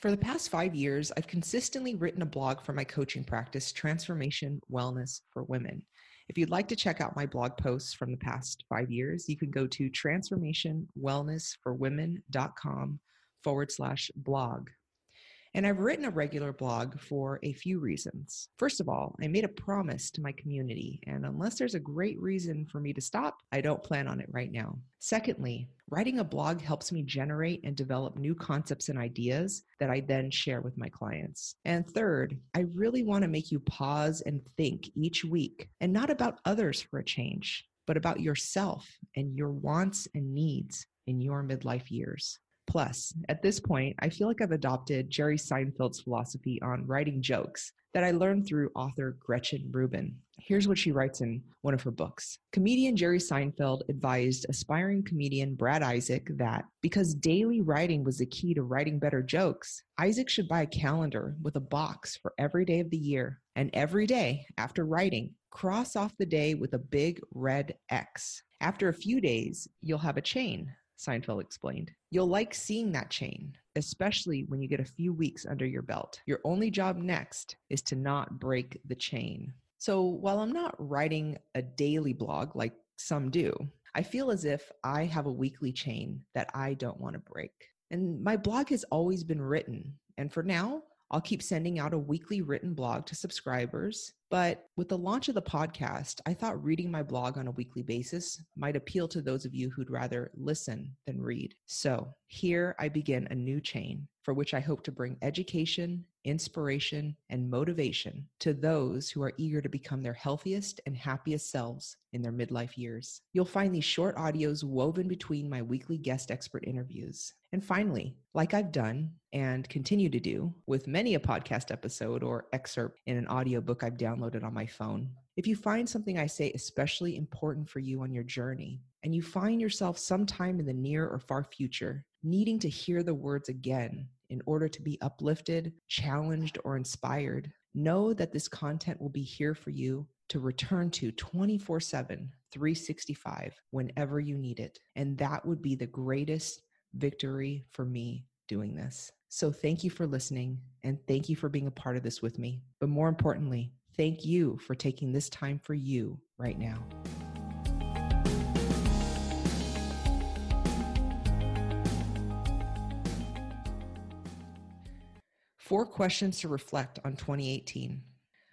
For the past five years, I've consistently written a blog for my coaching practice, Transformation Wellness for Women. If you'd like to check out my blog posts from the past five years, you can go to transformationwellnessforwomen.com forward slash blog. And I've written a regular blog for a few reasons. First of all, I made a promise to my community, and unless there's a great reason for me to stop, I don't plan on it right now. Secondly, writing a blog helps me generate and develop new concepts and ideas that I then share with my clients. And third, I really want to make you pause and think each week, and not about others for a change, but about yourself and your wants and needs in your midlife years. Plus, at this point, I feel like I've adopted Jerry Seinfeld's philosophy on writing jokes that I learned through author Gretchen Rubin. Here's what she writes in one of her books. Comedian Jerry Seinfeld advised aspiring comedian Brad Isaac that because daily writing was the key to writing better jokes, Isaac should buy a calendar with a box for every day of the year. And every day after writing, cross off the day with a big red X. After a few days, you'll have a chain Seinfeld explained. You'll like seeing that chain, especially when you get a few weeks under your belt. Your only job next is to not break the chain. So while I'm not writing a daily blog like some do, I feel as if I have a weekly chain that I don't want to break. And my blog has always been written. And for now, I'll keep sending out a weekly written blog to subscribers. But with the launch of the podcast, I thought reading my blog on a weekly basis might appeal to those of you who'd rather listen than read. So here I begin a new chain for which I hope to bring education, inspiration, and motivation to those who are eager to become their healthiest and happiest selves in their midlife years. You'll find these short audios woven between my weekly guest expert interviews. And finally, like I've done and continue to do with many a podcast episode or excerpt in an audiobook I've downloaded on my phone, if you find something I say especially important for you on your journey, and you find yourself sometime in the near or far future needing to hear the words again in order to be uplifted, challenged, or inspired, know that this content will be here for you to return to 24 7, 365 whenever you need it. And that would be the greatest victory for me doing this. So thank you for listening and thank you for being a part of this with me. But more importantly, thank you for taking this time for you right now. Four questions to reflect on 2018.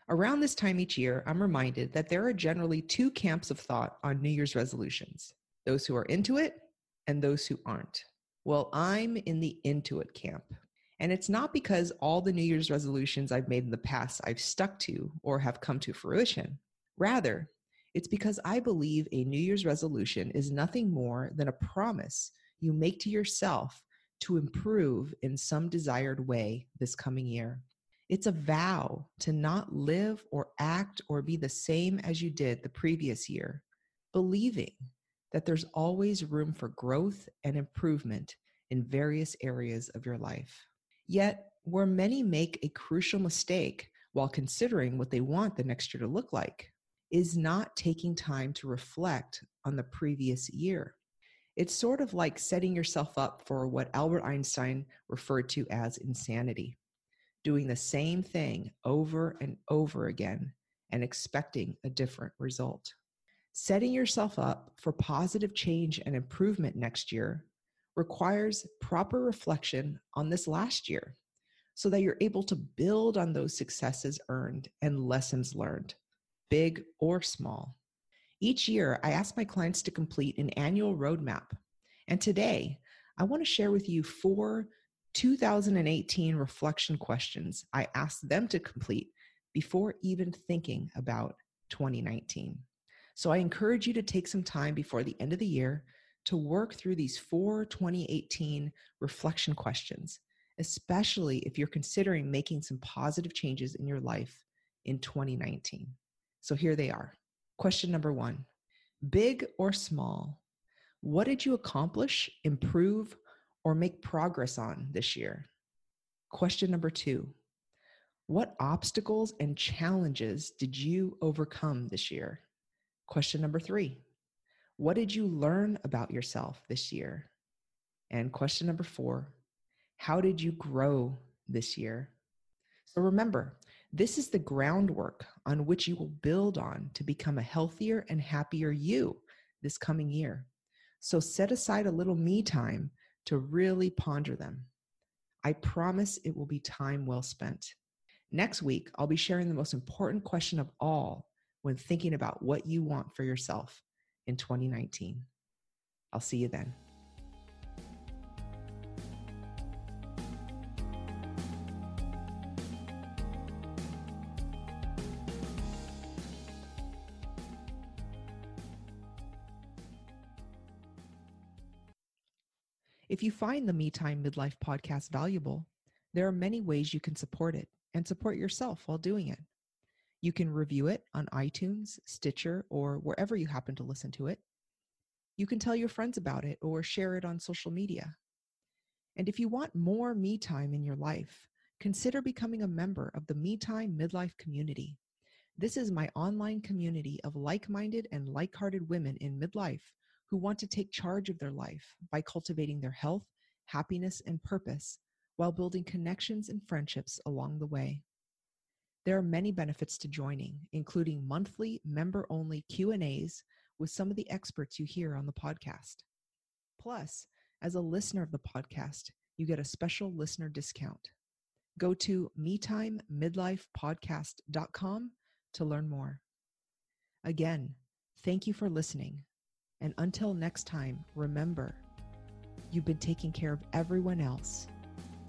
Around this time each year, I'm reminded that there are generally two camps of thought on New Year's resolutions those who are into it and those who aren't. Well, I'm in the into it camp. And it's not because all the New Year's resolutions I've made in the past I've stuck to or have come to fruition. Rather, it's because I believe a New Year's resolution is nothing more than a promise you make to yourself to improve in some desired way this coming year. It's a vow to not live or act or be the same as you did the previous year, believing that there's always room for growth and improvement in various areas of your life. Yet, where many make a crucial mistake while considering what they want the next year to look like is not taking time to reflect on the previous year. It's sort of like setting yourself up for what Albert Einstein referred to as insanity, doing the same thing over and over again and expecting a different result. Setting yourself up for positive change and improvement next year requires proper reflection on this last year so that you're able to build on those successes earned and lessons learned, big or small. Each year, I ask my clients to complete an annual roadmap. And today, I want to share with you four 2018 reflection questions I asked them to complete before even thinking about 2019. So I encourage you to take some time before the end of the year to work through these four 2018 reflection questions, especially if you're considering making some positive changes in your life in 2019. So here they are. Question number one Big or small, what did you accomplish, improve, or make progress on this year? Question number two What obstacles and challenges did you overcome this year? Question number three What did you learn about yourself this year? And question number four How did you grow this year. So remember, this is the groundwork on which you will build on to become a healthier and happier you this coming year. So set aside a little me time to really ponder them. I promise it will be time well spent. Next week, I'll be sharing the most important question of all when thinking about what you want for yourself in 2019. I'll see you then. If you find the Me Time Midlife podcast valuable, there are many ways you can support it and support yourself while doing it. You can review it on iTunes, Stitcher, or wherever you happen to listen to it. You can tell your friends about it or share it on social media. And if you want more me time in your life, consider becoming a member of the Me Time Midlife community. This is my online community of like minded and like hearted women in midlife who want to take charge of their life by cultivating their health, happiness, and purpose while building connections and friendships along the way. There are many benefits to joining, including monthly member-only Q&As with some of the experts you hear on the podcast. Plus, as a listener of the podcast, you get a special listener discount. Go to metimemidlifepodcast.com to learn more. Again, thank you for listening. And until next time, remember, you've been taking care of everyone else.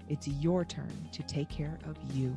It's your turn to take care of you.